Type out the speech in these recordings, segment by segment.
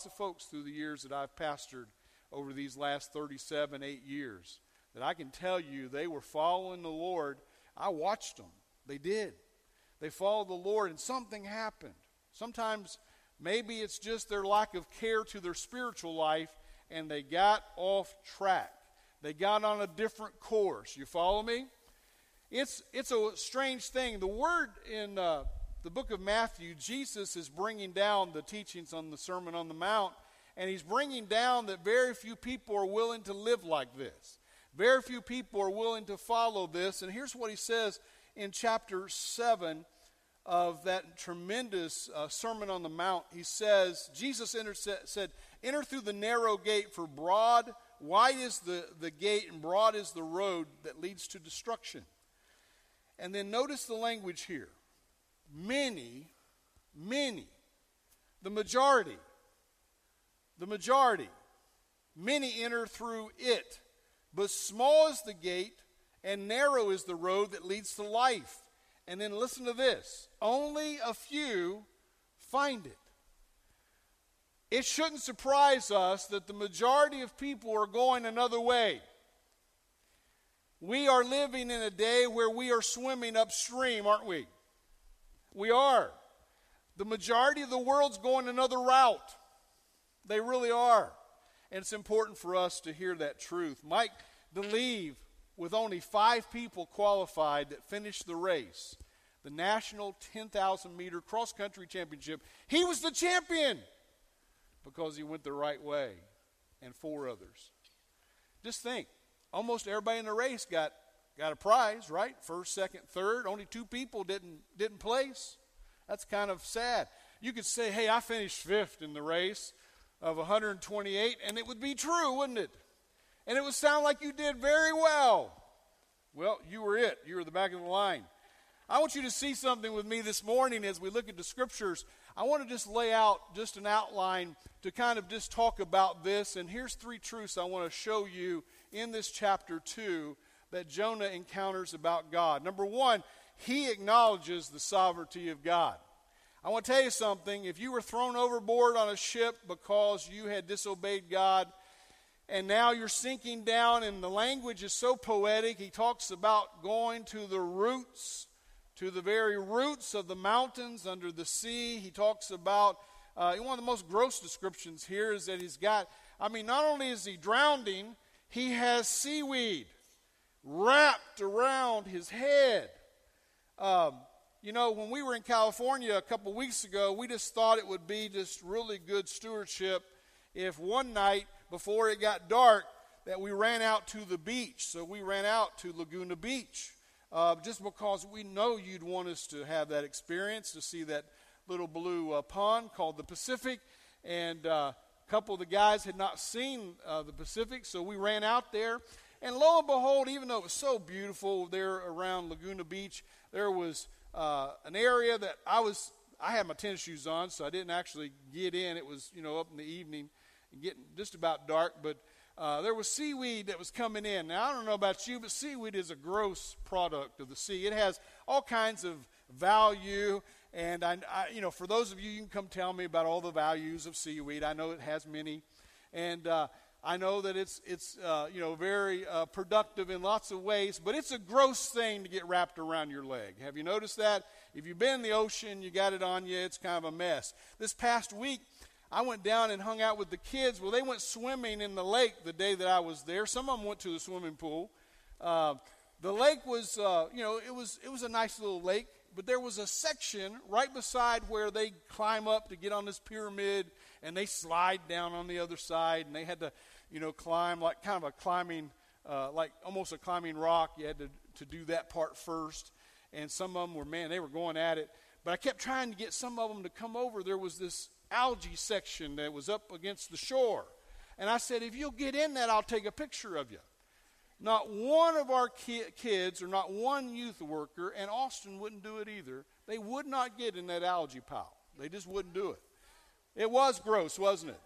lots of folks through the years that I've pastored over these last 37, 8 years that I can tell you they were following the Lord. I watched them. They did. They followed the Lord, and something happened. Sometimes maybe it's just their lack of care to their spiritual life, and they got off track. They got on a different course. You follow me? It's, it's a strange thing. The word in uh, the book of Matthew, Jesus is bringing down the teachings on the Sermon on the Mount, and he's bringing down that very few people are willing to live like this. Very few people are willing to follow this. And here's what he says in chapter 7 of that tremendous uh, Sermon on the Mount. He says, Jesus entered, said, Enter through the narrow gate, for broad, wide is the, the gate, and broad is the road that leads to destruction. And then notice the language here many, many, the majority, the majority, many enter through it. But small is the gate, and narrow is the road that leads to life. And then listen to this only a few find it. It shouldn't surprise us that the majority of people are going another way. We are living in a day where we are swimming upstream, aren't we? We are. The majority of the world's going another route. They really are. And it's important for us to hear that truth. Mike believe with only five people qualified that finished the race, the national 10,000 meter cross country championship, he was the champion because he went the right way, and four others. Just think, almost everybody in the race got got a prize, right? First, second, third. Only two people didn't didn't place. That's kind of sad. You could say, "Hey, I finished fifth in the race of 128," and it would be true, wouldn't it? And it would sound like you did very well. Well, you were it. You were the back of the line. I want you to see something with me this morning as we look at the scriptures. I want to just lay out just an outline to kind of just talk about this. And here's three truths I want to show you in this chapter 2 that Jonah encounters about God. Number one, he acknowledges the sovereignty of God. I want to tell you something. If you were thrown overboard on a ship because you had disobeyed God, and now you're sinking down, and the language is so poetic, he talks about going to the roots, to the very roots of the mountains under the sea. He talks about, uh, one of the most gross descriptions here is that he's got, I mean, not only is he drowning, he has seaweed wrapped around his head. Um, you know, when we were in California a couple weeks ago, we just thought it would be just really good stewardship if one night before it got dark that we ran out to the beach. So we ran out to Laguna Beach uh, just because we know you'd want us to have that experience to see that little blue uh, pond called the Pacific. And uh, a couple of the guys had not seen uh, the Pacific, so we ran out there. And lo and behold, even though it was so beautiful there around Laguna Beach, there was uh, an area that I was. I had my tennis shoes on, so I didn't actually get in. It was, you know, up in the evening, getting just about dark. But uh, there was seaweed that was coming in. Now I don't know about you, but seaweed is a gross product of the sea. It has all kinds of value, and I, I, you know, for those of you, you can come tell me about all the values of seaweed. I know it has many, and uh, I know that it's, it's uh, you know, very uh, productive in lots of ways, but it's a gross thing to get wrapped around your leg. Have you noticed that? If you've been in the ocean, you got it on you, it's kind of a mess. This past week, I went down and hung out with the kids. Well, they went swimming in the lake the day that I was there. Some of them went to the swimming pool. Uh, the lake was, uh, you know, it was, it was a nice little lake, but there was a section right beside where they climb up to get on this pyramid and they slide down on the other side, and they had to, you know, climb like kind of a climbing, uh, like almost a climbing rock. You had to, to do that part first. And some of them were, man, they were going at it. But I kept trying to get some of them to come over. There was this algae section that was up against the shore. And I said, if you'll get in that, I'll take a picture of you. Not one of our ki- kids or not one youth worker, and Austin wouldn't do it either, they would not get in that algae pile. They just wouldn't do it. It was gross, wasn't it?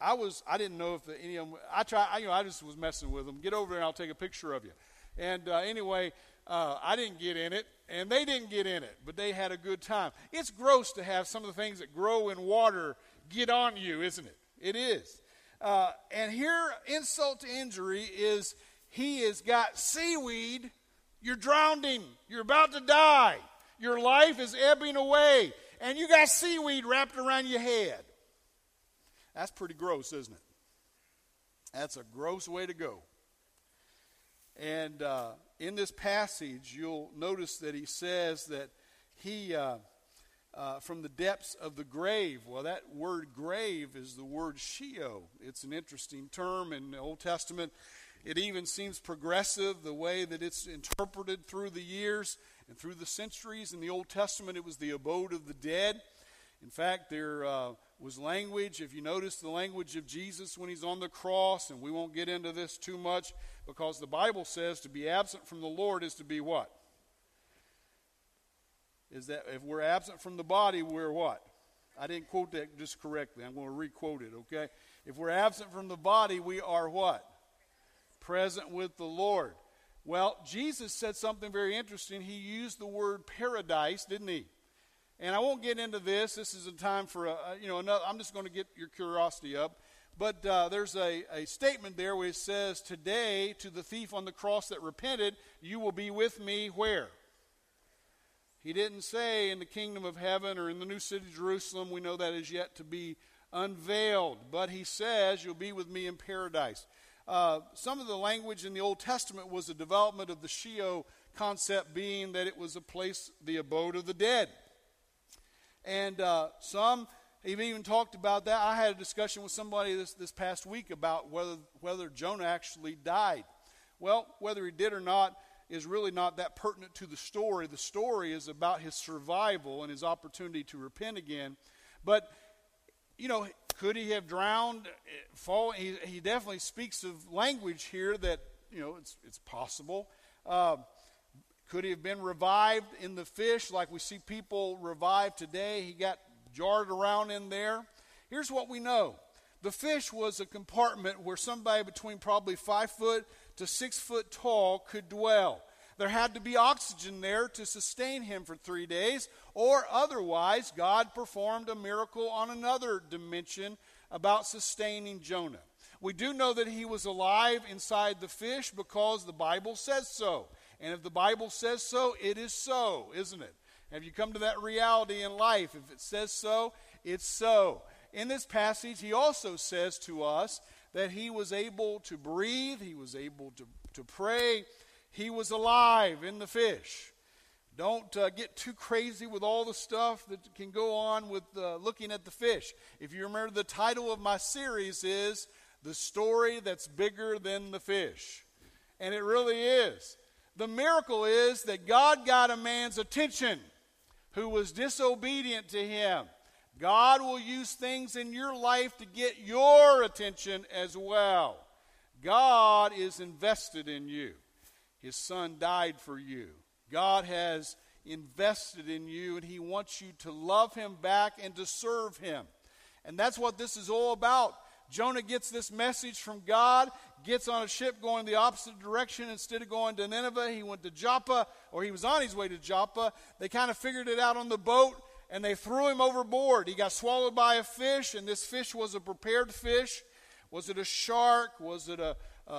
I was. I didn't know if the, any of them. I try. I, you know, I just was messing with them. Get over there, and I'll take a picture of you. And uh, anyway, uh, I didn't get in it, and they didn't get in it, but they had a good time. It's gross to have some of the things that grow in water get on you, isn't it? It is. Uh, and here, insult to injury is he has got seaweed. You're drowning. You're about to die. Your life is ebbing away. And you got seaweed wrapped around your head. That's pretty gross, isn't it? That's a gross way to go. And uh, in this passage, you'll notice that he says that he, uh, uh, from the depths of the grave, well, that word grave is the word Sheol. It's an interesting term in the Old Testament. It even seems progressive the way that it's interpreted through the years and through the centuries. In the Old Testament, it was the abode of the dead. In fact, there uh, was language, if you notice the language of Jesus when he's on the cross, and we won't get into this too much because the Bible says to be absent from the Lord is to be what? Is that if we're absent from the body, we're what? I didn't quote that just correctly. I'm going to requote it, okay? If we're absent from the body, we are what? Present with the Lord. Well, Jesus said something very interesting. He used the word paradise, didn't he? And I won't get into this. This is a time for a, you know, another, I'm just going to get your curiosity up. But uh, there's a, a statement there where it says, Today, to the thief on the cross that repented, you will be with me where? He didn't say in the kingdom of heaven or in the new city Jerusalem. We know that is yet to be unveiled. But he says, You'll be with me in paradise. Uh, some of the language in the Old Testament was a development of the Sheol concept, being that it was a place, the abode of the dead. And uh, some have even talked about that. I had a discussion with somebody this, this past week about whether, whether Jonah actually died. Well, whether he did or not is really not that pertinent to the story. The story is about his survival and his opportunity to repent again. But, you know, could he have drowned? Fall, he, he definitely speaks of language here that, you know, it's, it's possible. Uh, could he have been revived in the fish like we see people revived today? He got jarred around in there. Here's what we know the fish was a compartment where somebody between probably five foot to six foot tall could dwell. There had to be oxygen there to sustain him for three days, or otherwise, God performed a miracle on another dimension about sustaining Jonah. We do know that he was alive inside the fish because the Bible says so. And if the Bible says so, it is so, isn't it? Have you come to that reality in life? If it says so, it's so. In this passage, he also says to us that he was able to breathe, he was able to, to pray, he was alive in the fish. Don't uh, get too crazy with all the stuff that can go on with uh, looking at the fish. If you remember, the title of my series is The Story That's Bigger Than the Fish. And it really is. The miracle is that God got a man's attention who was disobedient to him. God will use things in your life to get your attention as well. God is invested in you. His son died for you. God has invested in you, and He wants you to love Him back and to serve Him. And that's what this is all about. Jonah gets this message from God, gets on a ship going the opposite direction. Instead of going to Nineveh, he went to Joppa, or he was on his way to Joppa. They kind of figured it out on the boat, and they threw him overboard. He got swallowed by a fish, and this fish was a prepared fish. Was it a shark? Was it a, a,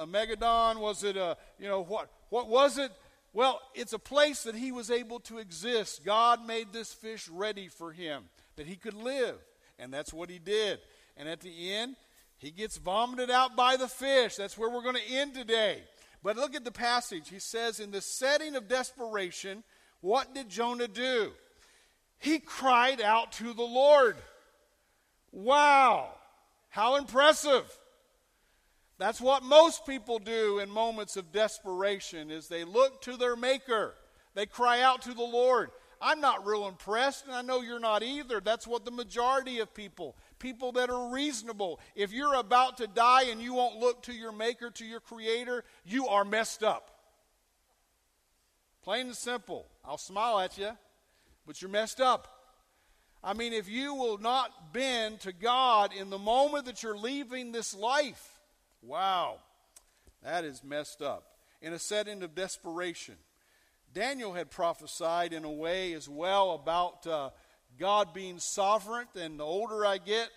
a megadon? Was it a, you know, what, what was it? Well, it's a place that he was able to exist. God made this fish ready for him, that he could live. And that's what he did. And at the end, he gets vomited out by the fish. That's where we're going to end today. But look at the passage. He says, In the setting of desperation, what did Jonah do? He cried out to the Lord. Wow, how impressive. That's what most people do in moments of desperation is they look to their maker. They cry out to the Lord. I'm not real impressed, and I know you're not either. That's what the majority of people people that are reasonable. If you're about to die and you won't look to your Maker, to your Creator, you are messed up. Plain and simple. I'll smile at you, but you're messed up. I mean, if you will not bend to God in the moment that you're leaving this life, wow, that is messed up. In a setting of desperation. Daniel had prophesied in a way as well about uh, God being sovereign, and the older I get,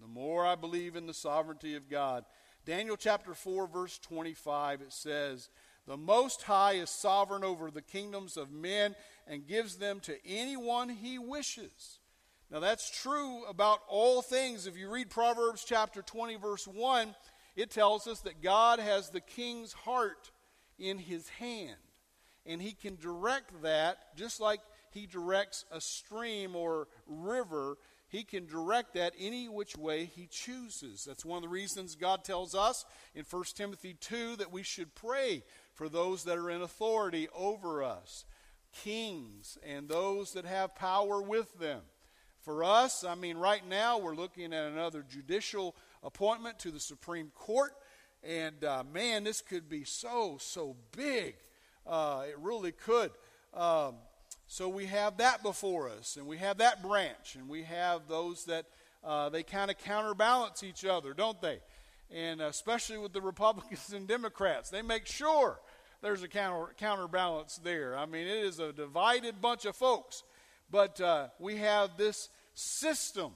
the more I believe in the sovereignty of God. Daniel chapter 4, verse 25, it says, The Most High is sovereign over the kingdoms of men and gives them to anyone he wishes. Now, that's true about all things. If you read Proverbs chapter 20, verse 1, it tells us that God has the king's heart in his hand. And he can direct that just like he directs a stream or river. He can direct that any which way he chooses. That's one of the reasons God tells us in 1 Timothy 2 that we should pray for those that are in authority over us, kings, and those that have power with them. For us, I mean, right now we're looking at another judicial appointment to the Supreme Court. And uh, man, this could be so, so big. Uh, it really could. Um, so we have that before us, and we have that branch, and we have those that uh, they kind of counterbalance each other, don't they? And especially with the Republicans and Democrats, they make sure there's a counter, counterbalance there. I mean, it is a divided bunch of folks. But uh, we have this system.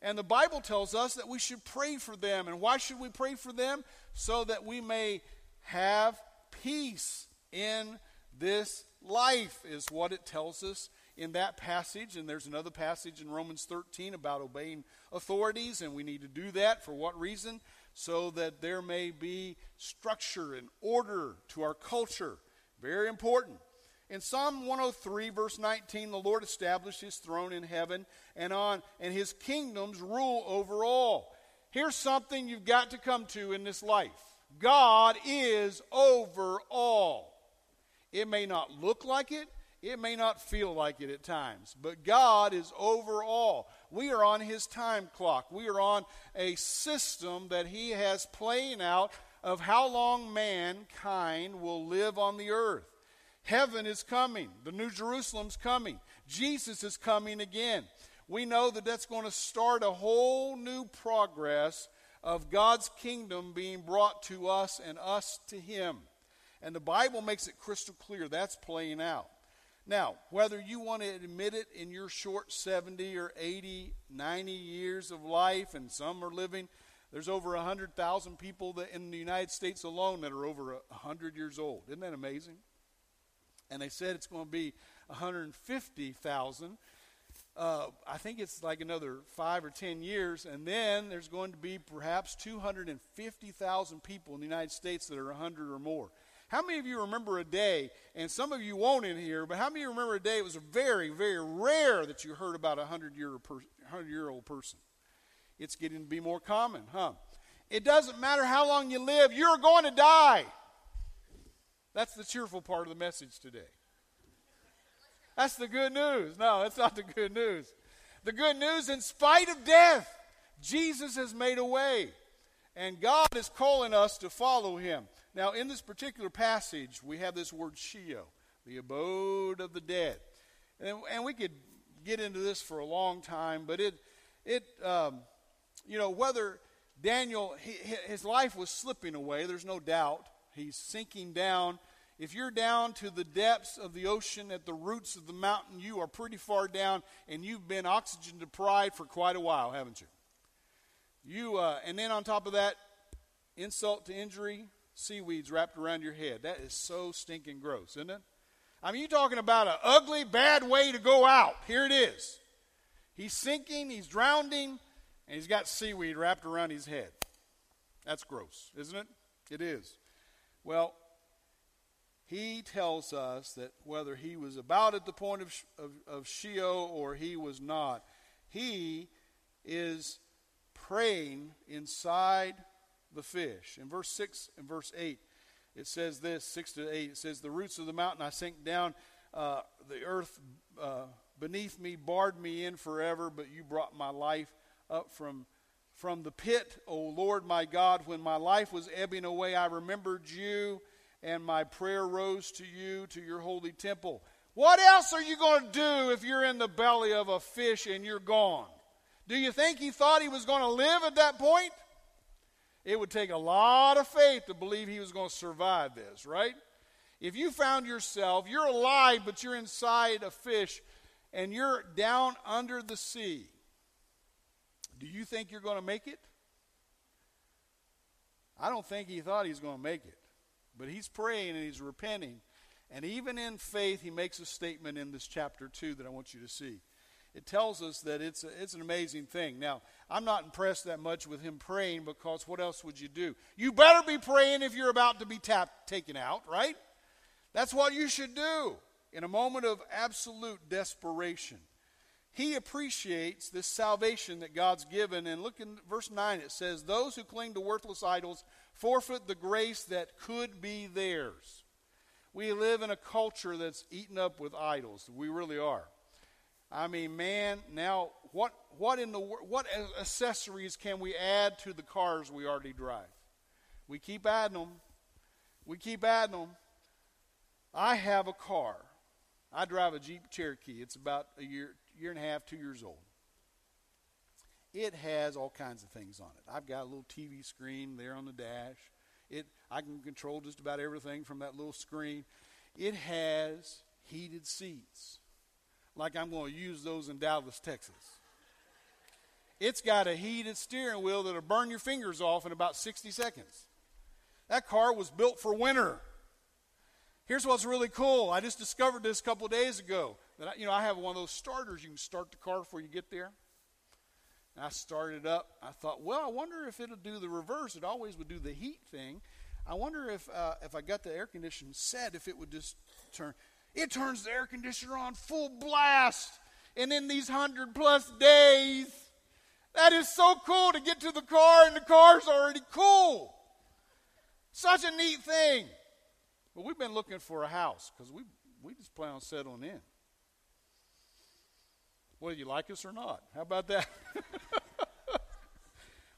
And the Bible tells us that we should pray for them. And why should we pray for them? So that we may have peace in this life, is what it tells us in that passage. And there's another passage in Romans 13 about obeying authorities, and we need to do that. For what reason? So that there may be structure and order to our culture. Very important. In Psalm 103, verse 19, the Lord established his throne in heaven and on, and his kingdoms rule over all. Here's something you've got to come to in this life God is over all. It may not look like it, it may not feel like it at times, but God is over all. We are on his time clock. We are on a system that he has playing out of how long mankind will live on the earth. Heaven is coming. The New Jerusalem's coming. Jesus is coming again. We know that that's going to start a whole new progress of God's kingdom being brought to us and us to Him. And the Bible makes it crystal clear that's playing out. Now, whether you want to admit it in your short 70 or 80, 90 years of life, and some are living, there's over 100,000 people that in the United States alone that are over 100 years old. Isn't that amazing? and they said it's going to be 150,000. Uh, I think it's like another five or ten years, and then there's going to be perhaps 250,000 people in the United States that are 100 or more. How many of you remember a day, and some of you won't in here, but how many remember a day it was very, very rare that you heard about a 100 year, 100 year old person? It's getting to be more common, huh? It doesn't matter how long you live, you're going to die. That's the cheerful part of the message today. That's the good news. No, that's not the good news. The good news, in spite of death, Jesus has made a way. And God is calling us to follow him. Now, in this particular passage, we have this word Sheol, the abode of the dead. And, and we could get into this for a long time, but it, it um, you know, whether Daniel, he, his life was slipping away, there's no doubt. He's sinking down. If you're down to the depths of the ocean at the roots of the mountain, you are pretty far down and you've been oxygen deprived for quite a while, haven't you? You uh, and then on top of that, insult to injury, seaweeds wrapped around your head. That is so stinking gross, isn't it? I mean, you're talking about an ugly, bad way to go out. Here it is. He's sinking, he's drowning, and he's got seaweed wrapped around his head. That's gross, isn't it? It is. Well, he tells us that whether he was about at the point of, of, of Sheol or he was not, he is praying inside the fish. In verse 6 and verse 8, it says this 6 to 8, it says, The roots of the mountain I sink down, uh, the earth uh, beneath me barred me in forever, but you brought my life up from from the pit, O Lord my God, when my life was ebbing away, I remembered you, and my prayer rose to you, to your holy temple. What else are you going to do if you're in the belly of a fish and you're gone? Do you think he thought he was going to live at that point? It would take a lot of faith to believe he was going to survive this, right? If you found yourself, you're alive, but you're inside a fish and you're down under the sea, do you think you're going to make it? I don't think he thought he was going to make it. But he's praying and he's repenting. And even in faith, he makes a statement in this chapter 2 that I want you to see. It tells us that it's, a, it's an amazing thing. Now, I'm not impressed that much with him praying because what else would you do? You better be praying if you're about to be tapped, taken out, right? That's what you should do in a moment of absolute desperation. He appreciates this salvation that God's given. And look in verse 9, it says, Those who cling to worthless idols forfeit the grace that could be theirs. We live in a culture that's eaten up with idols. We really are. I mean, man, now what what in the what accessories can we add to the cars we already drive? We keep adding them. We keep adding them. I have a car. I drive a Jeep Cherokee. It's about a year year and a half, two years old. It has all kinds of things on it. I've got a little TV screen there on the dash. It I can control just about everything from that little screen. It has heated seats. Like I'm going to use those in Dallas, Texas. It's got a heated steering wheel that'll burn your fingers off in about 60 seconds. That car was built for winter. Here's what's really cool. I just discovered this a couple days ago. That I, you know, I have one of those starters. You can start the car before you get there. And I started up. I thought, well, I wonder if it'll do the reverse. It always would do the heat thing. I wonder if uh, if I got the air conditioner set, if it would just turn. It turns the air conditioner on full blast. And in these hundred plus days, that is so cool to get to the car and the car's already cool. Such a neat thing. But we've been looking for a house because we we just plan on settling in. Whether you like us or not. How about that?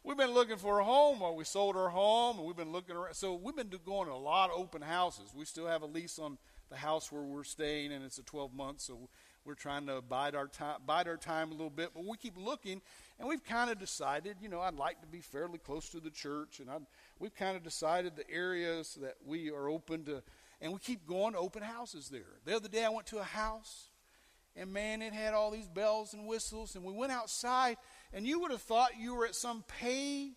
we've been looking for a home, or we sold our home, and we've been looking around. So we've been going to a lot of open houses. We still have a lease on the house where we're staying, and it's a 12 month, so we're trying to bide our time, bide our time a little bit. But we keep looking, and we've kind of decided, you know, I'd like to be fairly close to the church, and I'd, we've kind of decided the areas that we are open to, and we keep going to open houses there. The other day, I went to a house and man, it had all these bells and whistles. And we went outside, and you would have thought you were at some pay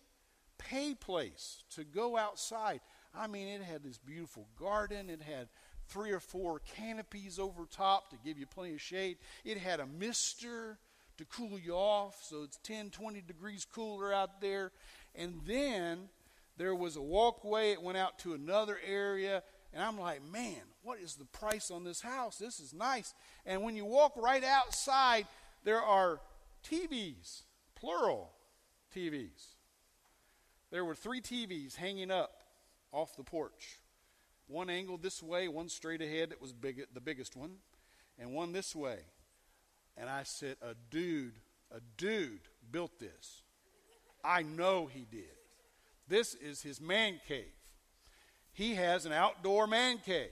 pay place to go outside. I mean, it had this beautiful garden. It had three or four canopies over top to give you plenty of shade. It had a mister to cool you off, so it's 10, 20 degrees cooler out there. And then there was a walkway. It went out to another area. And I'm like, man, what is the price on this house? This is nice. And when you walk right outside, there are TVs, plural TVs. There were three TVs hanging up off the porch. One angled this way, one straight ahead that was big, the biggest one, and one this way. And I said, a dude, a dude built this. I know he did. This is his man cave he has an outdoor man cave.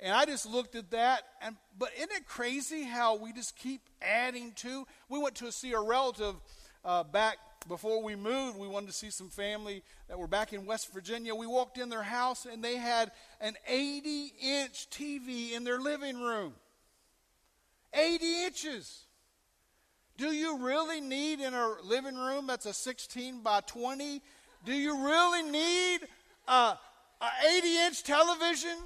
And I just looked at that, and but isn't it crazy how we just keep adding to? We went to see a relative uh, back before we moved. We wanted to see some family that were back in West Virginia. We walked in their house, and they had an 80 inch TV in their living room. 80 inches. Do you really need in a living room that's a 16 by 20? Do you really need a, an 80 inch television?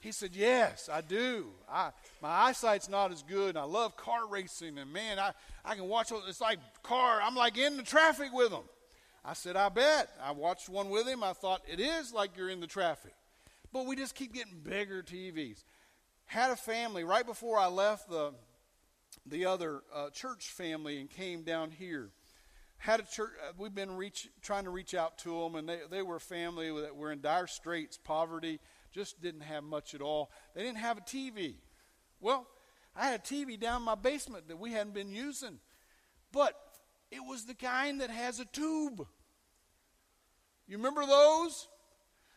He said, Yes, I do. I, my eyesight's not as good, and I love car racing, and man, I, I can watch, it's like car, I'm like in the traffic with them. I said, I bet. I watched one with him. I thought, it is like you're in the traffic. But we just keep getting bigger TVs. Had a family right before I left the, the other uh, church family and came down here had a church. Uh, we've been reach, trying to reach out to them, and they, they were a family that were in dire straits, poverty, just didn't have much at all. They didn't have a TV. Well, I had a TV down in my basement that we hadn't been using, but it was the kind that has a tube. You remember those?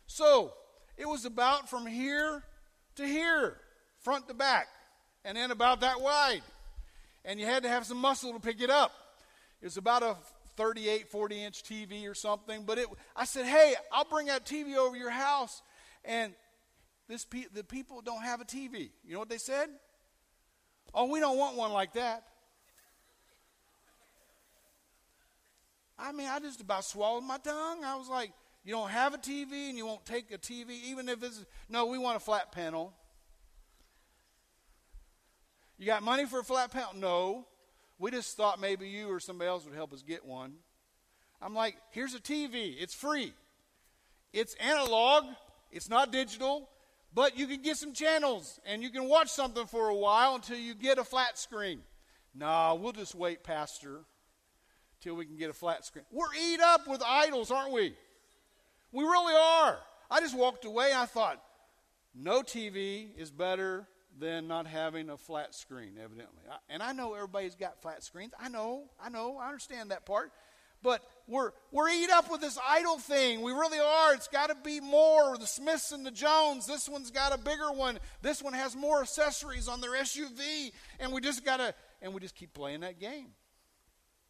So it was about from here to here, front to back, and then about that wide. And you had to have some muscle to pick it up. It was about a 38, 40 inch TV or something. But it, I said, hey, I'll bring that TV over your house. And this pe- the people don't have a TV. You know what they said? Oh, we don't want one like that. I mean, I just about swallowed my tongue. I was like, you don't have a TV and you won't take a TV, even if it's. No, we want a flat panel. You got money for a flat panel? No. We just thought maybe you or somebody else would help us get one. I'm like, here's a TV. It's free. It's analog. It's not digital. But you can get some channels and you can watch something for a while until you get a flat screen. No, we'll just wait, Pastor, till we can get a flat screen. We're eat up with idols, aren't we? We really are. I just walked away and I thought, no TV is better than not having a flat screen, evidently. And I know everybody's got flat screens. I know, I know, I understand that part. But we're, we're eat up with this idol thing. We really are. It's got to be more. The Smiths and the Jones. This one's got a bigger one. This one has more accessories on their SUV. And we just got to, and we just keep playing that game.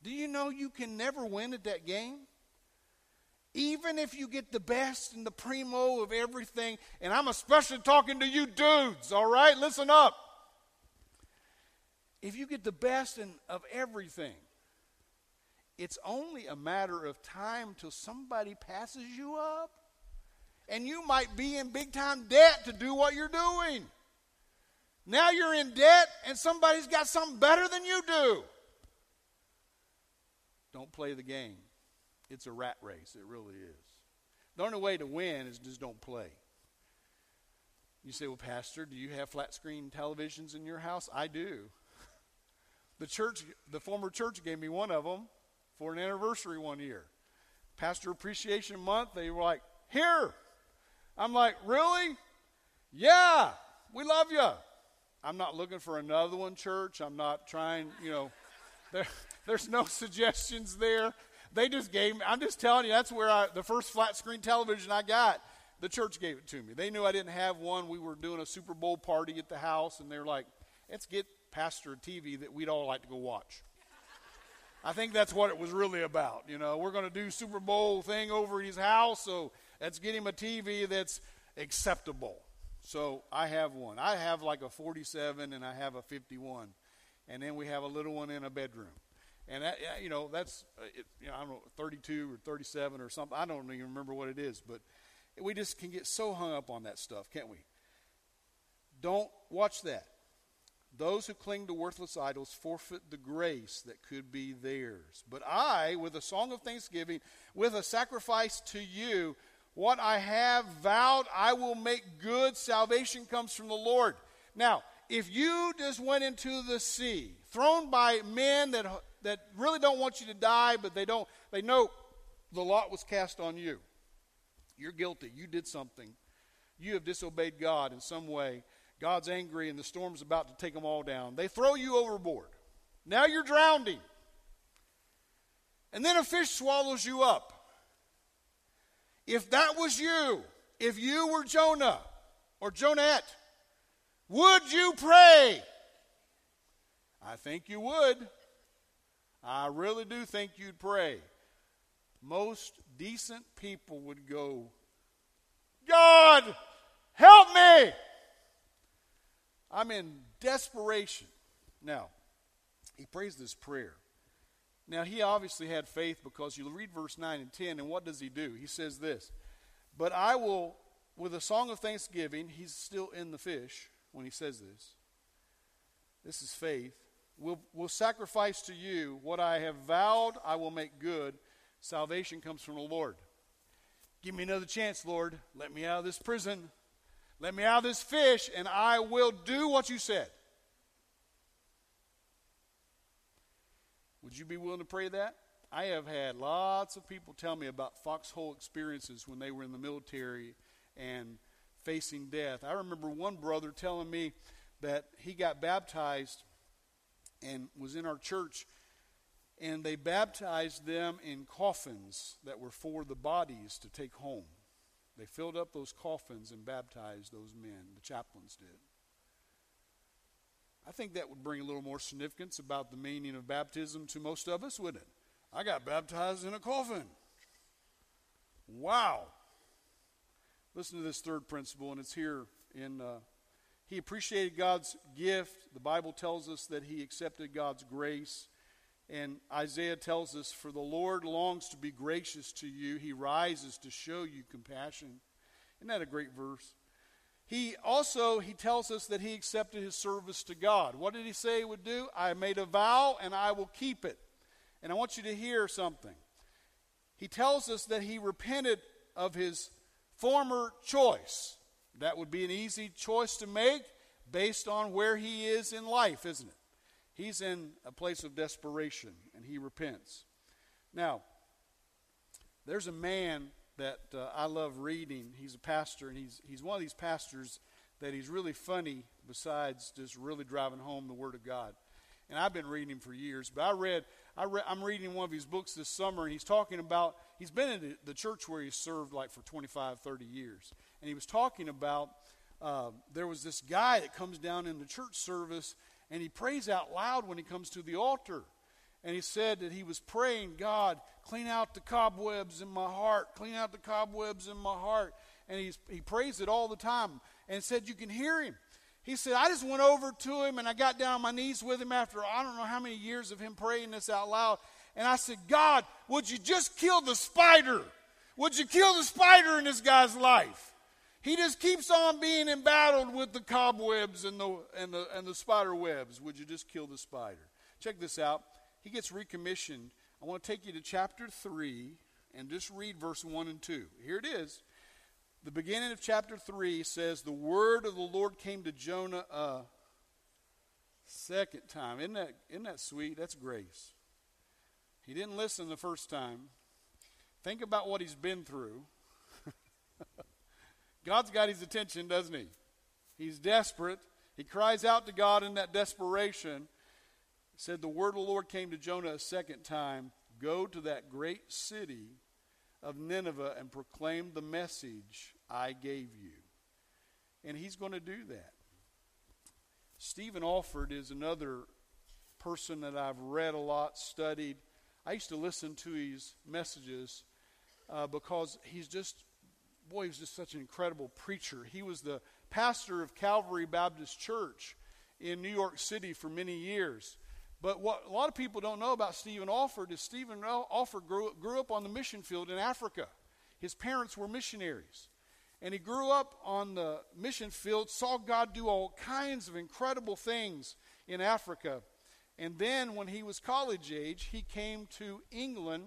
Do you know you can never win at that game? Even if you get the best and the primo of everything, and I'm especially talking to you dudes, all right? Listen up. If you get the best in, of everything, it's only a matter of time till somebody passes you up. And you might be in big time debt to do what you're doing. Now you're in debt and somebody's got something better than you do. Don't play the game. It's a rat race. It really is. The only way to win is just don't play. You say, well, Pastor, do you have flat screen televisions in your house? I do. The church, the former church gave me one of them for an anniversary one year. Pastor Appreciation Month, they were like, here. I'm like, really? Yeah, we love you. I'm not looking for another one, church. I'm not trying, you know, there, there's no suggestions there. They just gave me, I'm just telling you, that's where I, the first flat screen television I got, the church gave it to me. They knew I didn't have one. We were doing a Super Bowl party at the house, and they're like, let's get Pastor TV that we'd all like to go watch. I think that's what it was really about. You know, we're going to do Super Bowl thing over his house, so let's get him a TV that's acceptable. So I have one. I have like a 47 and I have a 51, and then we have a little one in a bedroom. And that, you know, that's uh, you know, I don't know, 32 or 37 or something. I don't even remember what it is, but we just can get so hung up on that stuff, can't we? Don't watch that. Those who cling to worthless idols forfeit the grace that could be theirs. But I, with a song of thanksgiving, with a sacrifice to you, what I have vowed I will make good. Salvation comes from the Lord. Now, if you just went into the sea, thrown by men that that really don't want you to die, but they don't, they know the lot was cast on you. You're guilty. You did something. You have disobeyed God in some way. God's angry and the storm's about to take them all down. They throw you overboard. Now you're drowning. And then a fish swallows you up. If that was you, if you were Jonah or Jonette, would you pray? I think you would. I really do think you'd pray. Most decent people would go, God, help me! I'm in desperation. Now, he prays this prayer. Now, he obviously had faith because you read verse 9 and 10, and what does he do? He says this But I will, with a song of thanksgiving, he's still in the fish when he says this. This is faith will, will sacrifice to you what I have vowed I will make good. Salvation comes from the Lord. Give me another chance, Lord. Let me out of this prison. Let me out of this fish, and I will do what you said. Would you be willing to pray that? I have had lots of people tell me about foxhole experiences when they were in the military and facing death. I remember one brother telling me that he got baptized and was in our church, and they baptized them in coffins that were for the bodies to take home. They filled up those coffins and baptized those men. The chaplains did. I think that would bring a little more significance about the meaning of baptism to most of us, wouldn't it? I got baptized in a coffin. Wow. Listen to this third principle, and it's here In, uh, he appreciated God's gift. The Bible tells us that he accepted God's grace. And Isaiah tells us, For the Lord longs to be gracious to you. He rises to show you compassion. Isn't that a great verse? He also he tells us that he accepted his service to God. What did he say he would do? I made a vow and I will keep it. And I want you to hear something. He tells us that he repented of his former choice. That would be an easy choice to make based on where he is in life, isn't it? He's in a place of desperation and he repents. Now, there's a man that uh, I love reading. He's a pastor, and he's, he's one of these pastors that he's really funny besides just really driving home the Word of God. And I've been reading him for years, but I read, I read I'm reading one of his books this summer, and he's talking about, he's been in the church where he served like for 25, 30 years. And he was talking about, uh, there was this guy that comes down in the church service, and he prays out loud when he comes to the altar. And he said that he was praying, God, clean out the cobwebs in my heart, clean out the cobwebs in my heart. And he's, he prays it all the time and said, You can hear him. He said, I just went over to him and I got down on my knees with him after I don't know how many years of him praying this out loud. And I said, God, would you just kill the spider? Would you kill the spider in this guy's life? He just keeps on being embattled with the cobwebs and the, and the, and the spider webs. Would you just kill the spider? Check this out he gets recommissioned. I want to take you to chapter 3 and just read verse 1 and 2. Here it is. The beginning of chapter 3 says, The word of the Lord came to Jonah a second time. Isn't that, isn't that sweet? That's grace. He didn't listen the first time. Think about what he's been through. God's got his attention, doesn't he? He's desperate. He cries out to God in that desperation said, The word of the Lord came to Jonah a second time Go to that great city of Nineveh and proclaim the message I gave you. And he's going to do that. Stephen Olford is another person that I've read a lot, studied. I used to listen to his messages uh, because he's just, boy, he was just such an incredible preacher. He was the pastor of Calvary Baptist Church in New York City for many years. But what a lot of people don't know about Stephen Olford is Stephen Olford grew, grew up on the mission field in Africa. His parents were missionaries. And he grew up on the mission field, saw God do all kinds of incredible things in Africa. And then when he was college age, he came to England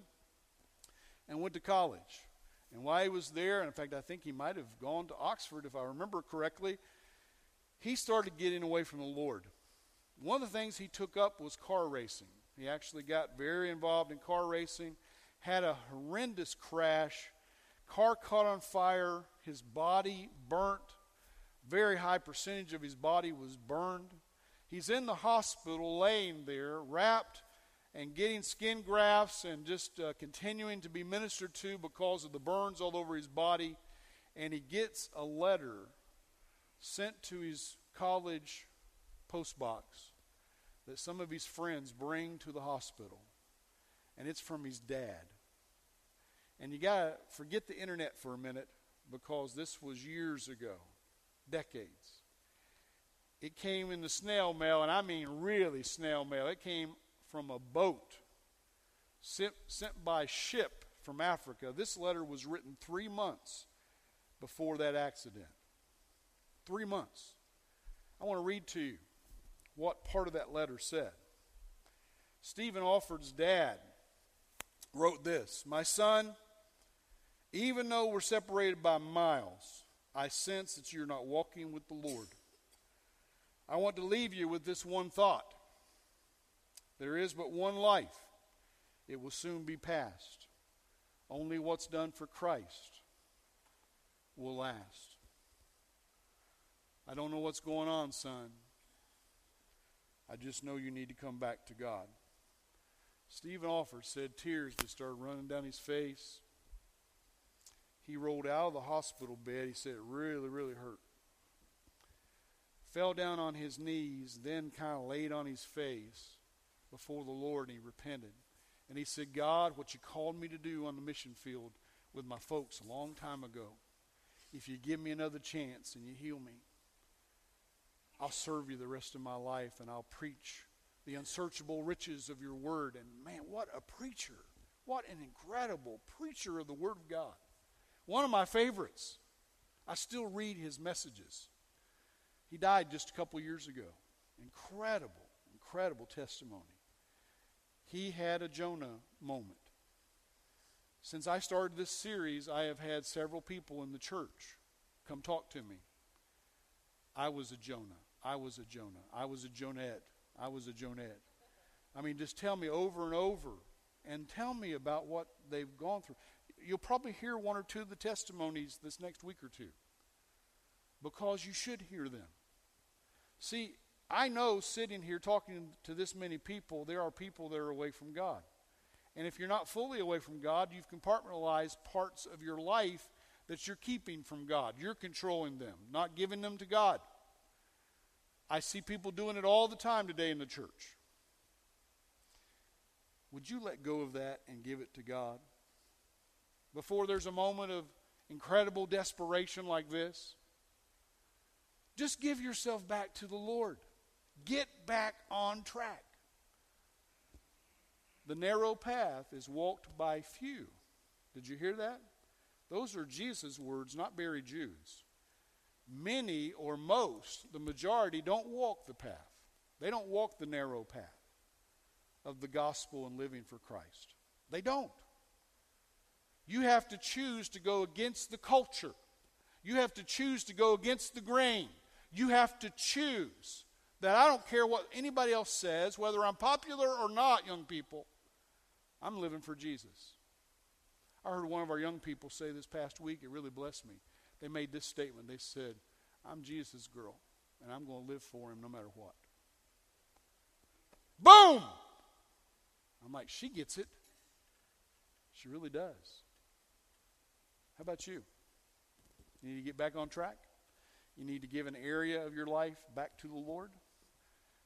and went to college. And while he was there, and in fact, I think he might have gone to Oxford if I remember correctly, he started getting away from the Lord. One of the things he took up was car racing. He actually got very involved in car racing, had a horrendous crash, car caught on fire, his body burnt. Very high percentage of his body was burned. He's in the hospital laying there, wrapped and getting skin grafts and just uh, continuing to be ministered to because of the burns all over his body. And he gets a letter sent to his college postbox that some of his friends bring to the hospital, and it's from his dad. And you got to forget the internet for a minute because this was years ago, decades. It came in the snail mail, and I mean really snail mail. It came from a boat sent, sent by ship from Africa. This letter was written three months before that accident. Three months. I want to read to you what part of that letter said. Stephen Olford's dad wrote this My son, even though we're separated by miles, I sense that you're not walking with the Lord. I want to leave you with this one thought there is but one life, it will soon be past. Only what's done for Christ will last. I don't know what's going on, son. I just know you need to come back to God. Stephen Olford said tears just started running down his face. He rolled out of the hospital bed. He said it really, really hurt. Fell down on his knees, then kind of laid on his face before the Lord and he repented. And he said, God, what you called me to do on the mission field with my folks a long time ago, if you give me another chance and you heal me, I'll serve you the rest of my life and I'll preach the unsearchable riches of your word. And man, what a preacher! What an incredible preacher of the word of God. One of my favorites. I still read his messages. He died just a couple years ago. Incredible, incredible testimony. He had a Jonah moment. Since I started this series, I have had several people in the church come talk to me. I was a Jonah. I was a Jonah. I was a Jonette. I was a Jonette. I mean, just tell me over and over and tell me about what they've gone through. You'll probably hear one or two of the testimonies this next week or two because you should hear them. See, I know sitting here talking to this many people, there are people that are away from God. And if you're not fully away from God, you've compartmentalized parts of your life that you're keeping from God. You're controlling them, not giving them to God. I see people doing it all the time today in the church. Would you let go of that and give it to God? Before there's a moment of incredible desperation like this, just give yourself back to the Lord. Get back on track. The narrow path is walked by few. Did you hear that? Those are Jesus' words, not Barry Jude's. Many or most, the majority, don't walk the path. They don't walk the narrow path of the gospel and living for Christ. They don't. You have to choose to go against the culture. You have to choose to go against the grain. You have to choose that I don't care what anybody else says, whether I'm popular or not, young people, I'm living for Jesus. I heard one of our young people say this past week, it really blessed me. They made this statement. They said, I'm Jesus' girl, and I'm going to live for him no matter what. Boom! I'm like, she gets it. She really does. How about you? You need to get back on track? You need to give an area of your life back to the Lord?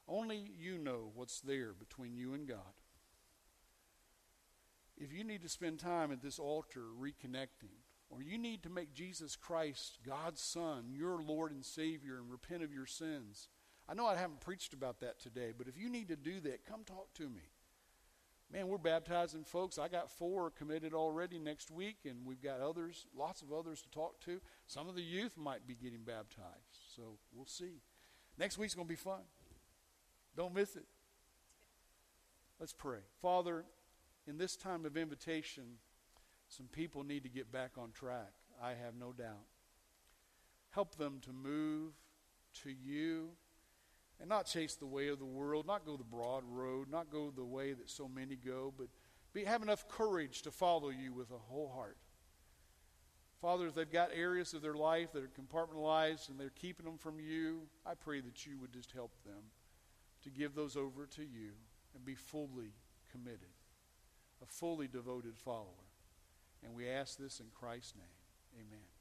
Only you know what's there between you and God. If you need to spend time at this altar reconnecting, or you need to make Jesus Christ, God's Son, your Lord and Savior, and repent of your sins, I know I haven't preached about that today, but if you need to do that, come talk to me. Man, we're baptizing folks. I got four committed already next week, and we've got others, lots of others to talk to. Some of the youth might be getting baptized, so we'll see. Next week's going to be fun. Don't miss it. Let's pray. Father, in this time of invitation, some people need to get back on track. I have no doubt. Help them to move to you and not chase the way of the world, not go the broad road, not go the way that so many go, but be, have enough courage to follow you with a whole heart. Father, if they've got areas of their life that are compartmentalized and they're keeping them from you, I pray that you would just help them to give those over to you and be fully committed, a fully devoted follower. And we ask this in Christ's name. Amen.